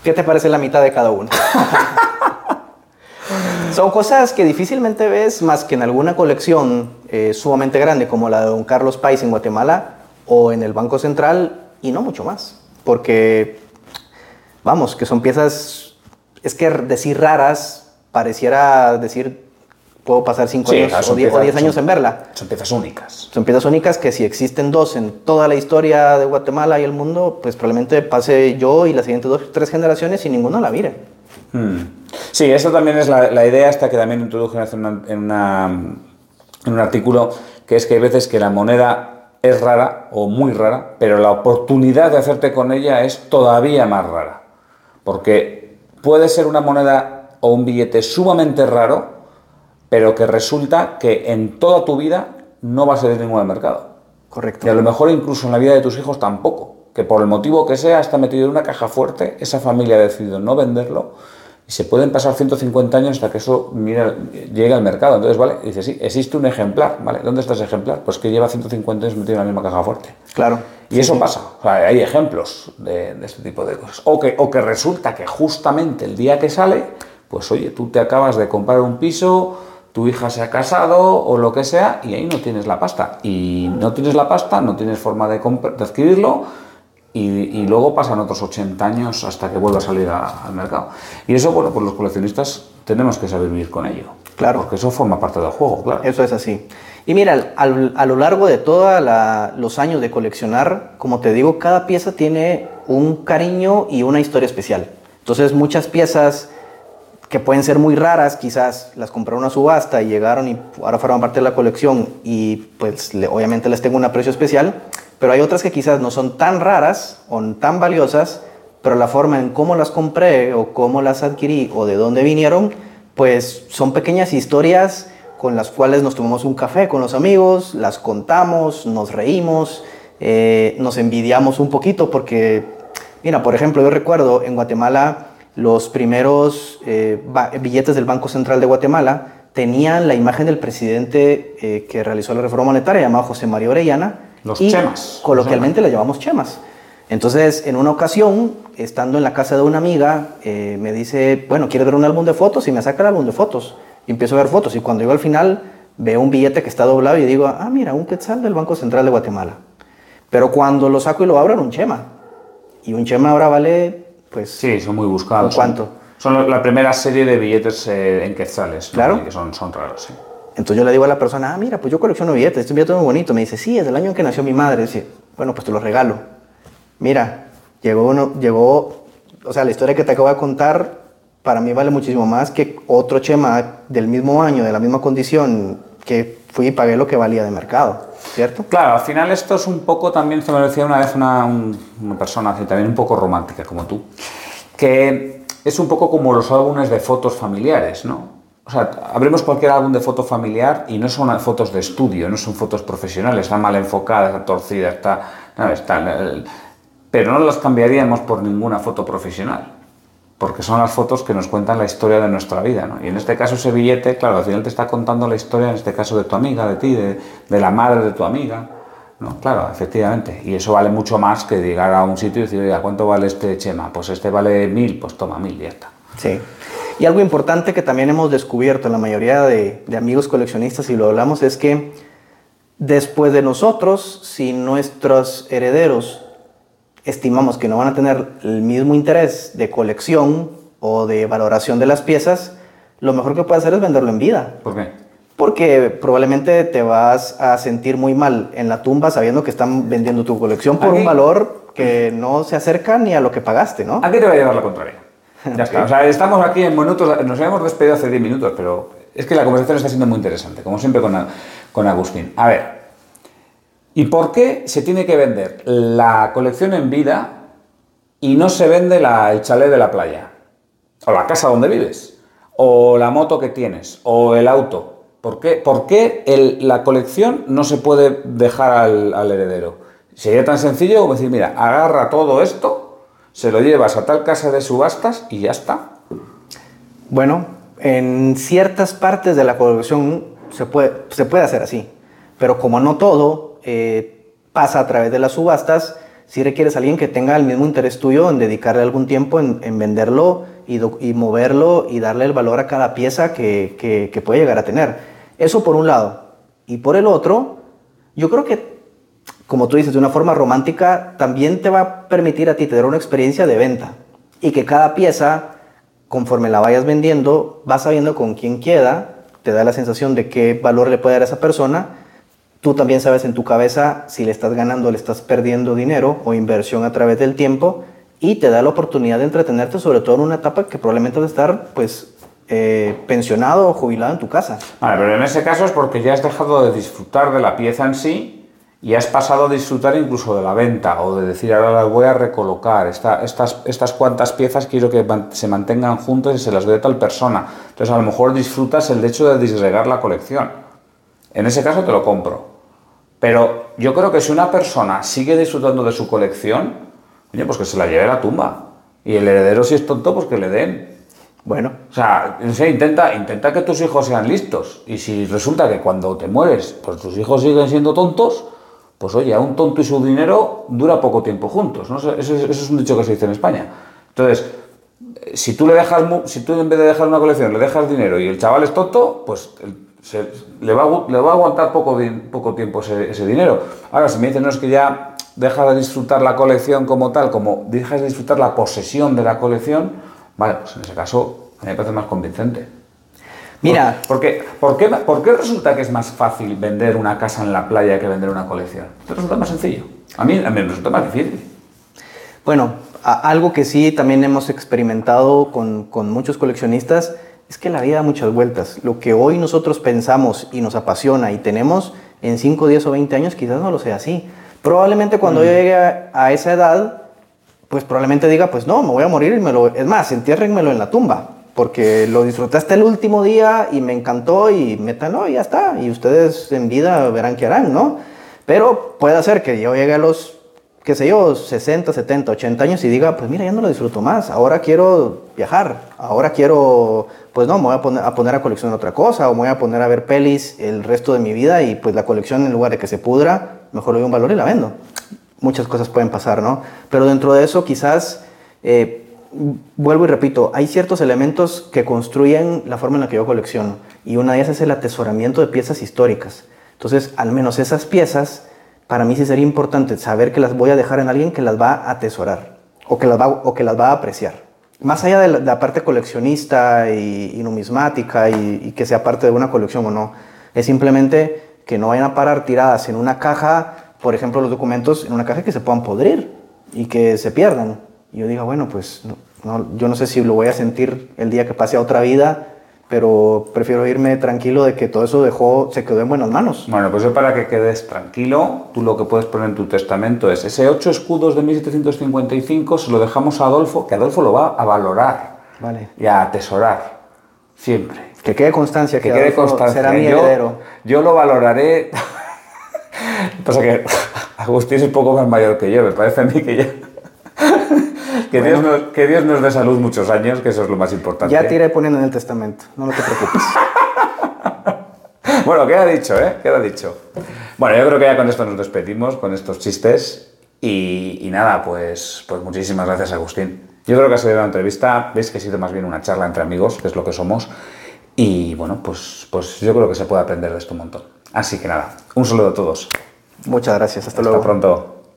Speaker 2: ¿Qué te parece la mitad de cada uno? (laughs) Son cosas que difícilmente ves más que en alguna colección eh, sumamente grande como la de Don Carlos Pais en Guatemala o en el Banco Central y no mucho más. Porque, vamos, que son piezas, es que decir raras pareciera decir, puedo pasar 5
Speaker 1: Sí,
Speaker 2: años o
Speaker 1: son
Speaker 2: 10
Speaker 1: piezas-
Speaker 2: años
Speaker 1: son-
Speaker 2: en verla.
Speaker 1: Son piezas únicas.
Speaker 2: Son piezas únicas que si existen dos en toda la historia de Guatemala y el mundo, pues probablemente pase yo y las siguientes dos, tres generaciones y ninguno la mire.
Speaker 1: Hmm. Sí, eso también es la, la idea esta que también introduje una- en, una- en un artículo, que es que hay veces que la moneda es rara o muy rara, pero la oportunidad de hacerte con ella es todavía más rara. Porque puede ser una moneda o un billete sumamente raro, pero que resulta que en toda tu vida no va a salir ninguno al mercado.
Speaker 2: Correcto.
Speaker 1: Y a lo mejor incluso en la vida de tus hijos tampoco. Que por el motivo que sea está metido en una caja fuerte, esa familia ha decidido no venderlo se pueden pasar 150 años hasta que eso mira, llegue al mercado. Entonces, vale, dice, sí, existe un ejemplar, ¿vale? ¿Dónde está ese ejemplar? Pues que lleva 150 años metido en la misma caja fuerte.
Speaker 2: Claro.
Speaker 1: Y eso pasa, o sea, hay ejemplos de, de este tipo de cosas. O que, o que resulta que justamente el día que sale, pues oye, tú te acabas de comprar un piso, tu hija se ha casado o lo que sea, y ahí no tienes la pasta. Y no tienes la pasta, no tienes forma de, de adquirirlo, y, y luego pasan otros 80 años hasta que vuelva a salir a- al mercado. Y eso, bueno, pues los coleccionistas tenemos que saber vivir con ello.
Speaker 2: Claro.
Speaker 1: Porque eso forma parte del juego, claro.
Speaker 2: Eso es así. Y mira, al- a lo largo de todos los años de coleccionar, como te digo, cada pieza tiene un cariño y una historia especial. Entonces muchas piezas que pueden ser muy raras, quizás las compré en una subasta y llegaron y ahora forman parte de la colección y pues obviamente les tengo un aprecio especial, pero hay otras que quizás no son tan raras o tan valiosas, pero la forma en cómo las compré o cómo las adquirí o de dónde vinieron, pues son pequeñas historias con las cuales nos tomamos un café con los amigos, las contamos, nos reímos, eh, nos envidiamos un poquito porque, mira, por ejemplo, yo recuerdo en Guatemala los primeros eh, billetes del Banco Central de Guatemala tenían la imagen del presidente eh, que realizó la reforma monetaria, llamado José María Orellana.
Speaker 1: Los
Speaker 2: y
Speaker 1: chemas.
Speaker 2: Coloquialmente le llamamos chemas. Entonces, en una ocasión, estando en la casa de una amiga, eh, me dice, bueno, ¿quiere ver un álbum de fotos? Y me saca el álbum de fotos. Y empiezo a ver fotos. Y cuando llego al final, veo un billete que está doblado y digo, ah, mira, un quetzal del Banco Central de Guatemala. Pero cuando lo saco y lo abro, era un chema. Y un chema ahora vale, pues,
Speaker 1: Sí, son muy buscados.
Speaker 2: ¿Con cuánto?
Speaker 1: Son, son la primera serie de billetes eh, en quetzales.
Speaker 2: Claro.
Speaker 1: Que son, son raros, sí.
Speaker 2: Entonces yo le digo a la persona, ah, mira, pues yo colecciono billetes, este billete es muy bonito. Me dice, sí, es del año en que nació mi madre. Dice, bueno, pues te lo regalo. Mira, llegó uno, llegó, o sea, la historia que te acabo de contar, para mí vale muchísimo más que otro chema del mismo año, de la misma condición, que fui y pagué lo que valía de mercado, ¿cierto?
Speaker 1: Claro, al final esto es un poco, también se me lo decía una vez una, un- una persona también un poco romántica como tú, que es un poco como los álbumes de fotos familiares, ¿no? O sea, abrimos cualquier álbum de foto familiar y no son fotos de estudio, no son fotos profesionales, están mal enfocadas, está torcida, está, no, está- pero no las cambiaríamos por ninguna foto profesional, porque son las fotos que nos cuentan la historia de nuestra vida, ¿no? Y en este caso ese billete, claro, al final te está contando la historia, en este caso de tu amiga, de ti, de, de la madre de tu amiga, ¿no? Claro, efectivamente. Y eso vale mucho más que llegar a un sitio y decir, oiga, ¿cuánto vale este chema? Pues este vale mil, pues toma mil y ya está.
Speaker 2: Sí. Y algo importante que también hemos descubierto en la mayoría de, de amigos coleccionistas, y lo hablamos, es que después de nosotros, si nuestros herederos estimamos que no van a tener el mismo interés de colección o de valoración de las piezas, lo mejor que puede hacer es venderlo en vida.
Speaker 1: ¿Por qué?
Speaker 2: Porque probablemente te vas a sentir muy mal en la tumba sabiendo que están vendiendo tu colección por
Speaker 1: Aquí-
Speaker 2: un valor que no se acerca ni a lo que pagaste, ¿no?
Speaker 1: Aquí te voy a llevar la contraria. (laughs) Ya está. O sea, estamos aquí en minutos, nos habíamos despedido hace 10 minutos, pero es que la conversación está siendo muy interesante, como siempre con, A- con Agustín. A ver, ¿y por qué se tiene que vender la colección en vida y no se vende la- el chalet de la playa? O la casa donde vives, o la moto que tienes, o el auto. ¿Por qué, por qué la colección no se puede dejar al, al heredero? Sería tan sencillo como decir, mira, agarra todo esto, se lo llevas a tal casa de subastas y ya está.
Speaker 2: Bueno, en ciertas partes de la colección se puede, se puede hacer así, pero como no todo eh, pasa a través de las subastas, si requieres alguien que tenga el mismo interés tuyo en dedicarle algún tiempo en, en venderlo y, moverlo y darle el valor a cada pieza que, que- que puede llegar a tener. Eso por un lado. Y por el otro, yo creo que, como tú dices, de una forma romántica, también te va a permitir a ti tener una experiencia de venta. Y que cada pieza conforme la vayas vendiendo, vas sabiendo con quién queda, te da la sensación de qué valor le puede dar a esa persona. Tú también sabes en tu cabeza si le estás ganando o le estás perdiendo dinero o inversión a través del tiempo y te da la oportunidad de entretenerte, sobre todo en una etapa que probablemente vas a estar pues, eh, pensionado o jubilado en tu casa.
Speaker 1: Vale, pero en ese caso es porque ya has dejado de disfrutar de la pieza en sí y has pasado a disfrutar incluso de la venta o de decir ahora las voy a recolocar, Esta- estas, estas cuantas piezas quiero que se mantengan juntas y se las doy a tal persona. Entonces a lo mejor disfrutas el hecho de disgregar la colección. En ese caso te lo compro. Pero yo creo que si una persona sigue disfrutando de su colección, oye, pues que se la lleve a la tumba. Y el heredero si es tonto, pues que le den.
Speaker 2: Bueno,
Speaker 1: O sea, no sé, intenta, intenta que tus hijos sean listos. Y si resulta que cuando te mueres, pues tus hijos siguen siendo tontos, pues oye, a un tonto y su dinero dura poco tiempo juntos. ¿no? Eso, es, eso es un dicho que se dice en España. Entonces, eh, si tú le dejas, si tú en vez de dejar una colección le dejas dinero y el chaval es tonto, pues el- se- le, va, le va a aguantar poco, poco tiempo ese, ese dinero. Ahora, si me dicen, no es que ya deja de disfrutar la colección como tal, como dejas de disfrutar la posesión de la colección, vale, pues en ese caso a mí me parece más convincente.
Speaker 2: Mira,
Speaker 1: ¿Por, qué, por, qué, ¿por, qué, resulta que es más fácil vender una casa en la playa que vender una colección? ¿Te resulta más sencillo? A mí, a mí me resulta más difícil.
Speaker 2: Bueno, algo que sí también hemos experimentado con, con muchos coleccionistas es que la vida da muchas vueltas. Lo que hoy nosotros pensamos y nos apasiona y tenemos en 5, 10 o 20 años quizás no lo sea así. Probablemente cuando mm. yo llegue a, a, esa edad, pues probablemente diga, pues no, me voy a morir y me lo... Es más, entiérrenmelo en la tumba porque lo disfrutaste el último día y me encantó y métanlo y ya está. Y ustedes en vida verán qué harán, ¿no? Pero puede ser que yo llegue a los, qué sé yo, 60, 70, 80 años y diga, pues mira, ya no lo disfruto más, ahora quiero viajar, ahora quiero, pues no, me voy a poner a, poner a coleccionar otra cosa o me voy a poner a ver pelis el resto de mi vida y pues la colección en lugar de que se pudra, mejor le doy un valor y la vendo. Muchas cosas pueden pasar, ¿no? Pero dentro de eso quizás... Eh, vuelvo y repito, hay ciertos elementos que construyen la forma en la que yo colecciono y una de ellas es el atesoramiento de piezas históricas. Entonces, al menos esas piezas, para mí sí sería importante saber que las voy a dejar en alguien que las va a atesorar o que las va, o que las va a apreciar. Más allá de la, parte coleccionista y, numismática y, que sea parte de una colección o no, es simplemente que no vayan a parar tiradas en una caja, por ejemplo, los documentos en una caja que se puedan podrir y que se pierdan. Y yo digo, bueno, pues no, yo no sé si lo voy a sentir el día que pase a otra vida, pero prefiero irme tranquilo de que todo eso dejó, se quedó en buenas manos.
Speaker 1: Bueno, pues para que quedes tranquilo, tú lo que puedes poner en tu testamento es ese ocho escudos de 1755 se lo dejamos a Adolfo, que Adolfo lo va a valorar
Speaker 2: vale.
Speaker 1: y a atesorar siempre.
Speaker 2: Que quede constancia que, que quede constancia. será mi heredero.
Speaker 1: Yo, yo lo valoraré. (laughs) Pasa que (laughs) Agustín es un poco más mayor que yo, me parece a mí que ya que, Dios nos, que Dios nos dé salud muchos años, que eso es lo más importante.
Speaker 2: Ya te iré poniendo en el testamento, no, te preocupes. (laughs)
Speaker 1: bueno, queda dicho, ¿eh? Queda dicho. Bueno, yo creo que ya con esto nos despedimos, con estos chistes. Y, y nada, pues, pues muchísimas gracias, Agustín. Yo creo que ha sido una entrevista, veis que ha sido más bien una charla entre amigos, que es lo que somos. Y bueno, pues, pues yo creo que se puede aprender de esto un montón. Así que nada, un saludo a todos.
Speaker 2: Muchas gracias, hasta, hasta luego.
Speaker 1: pronto.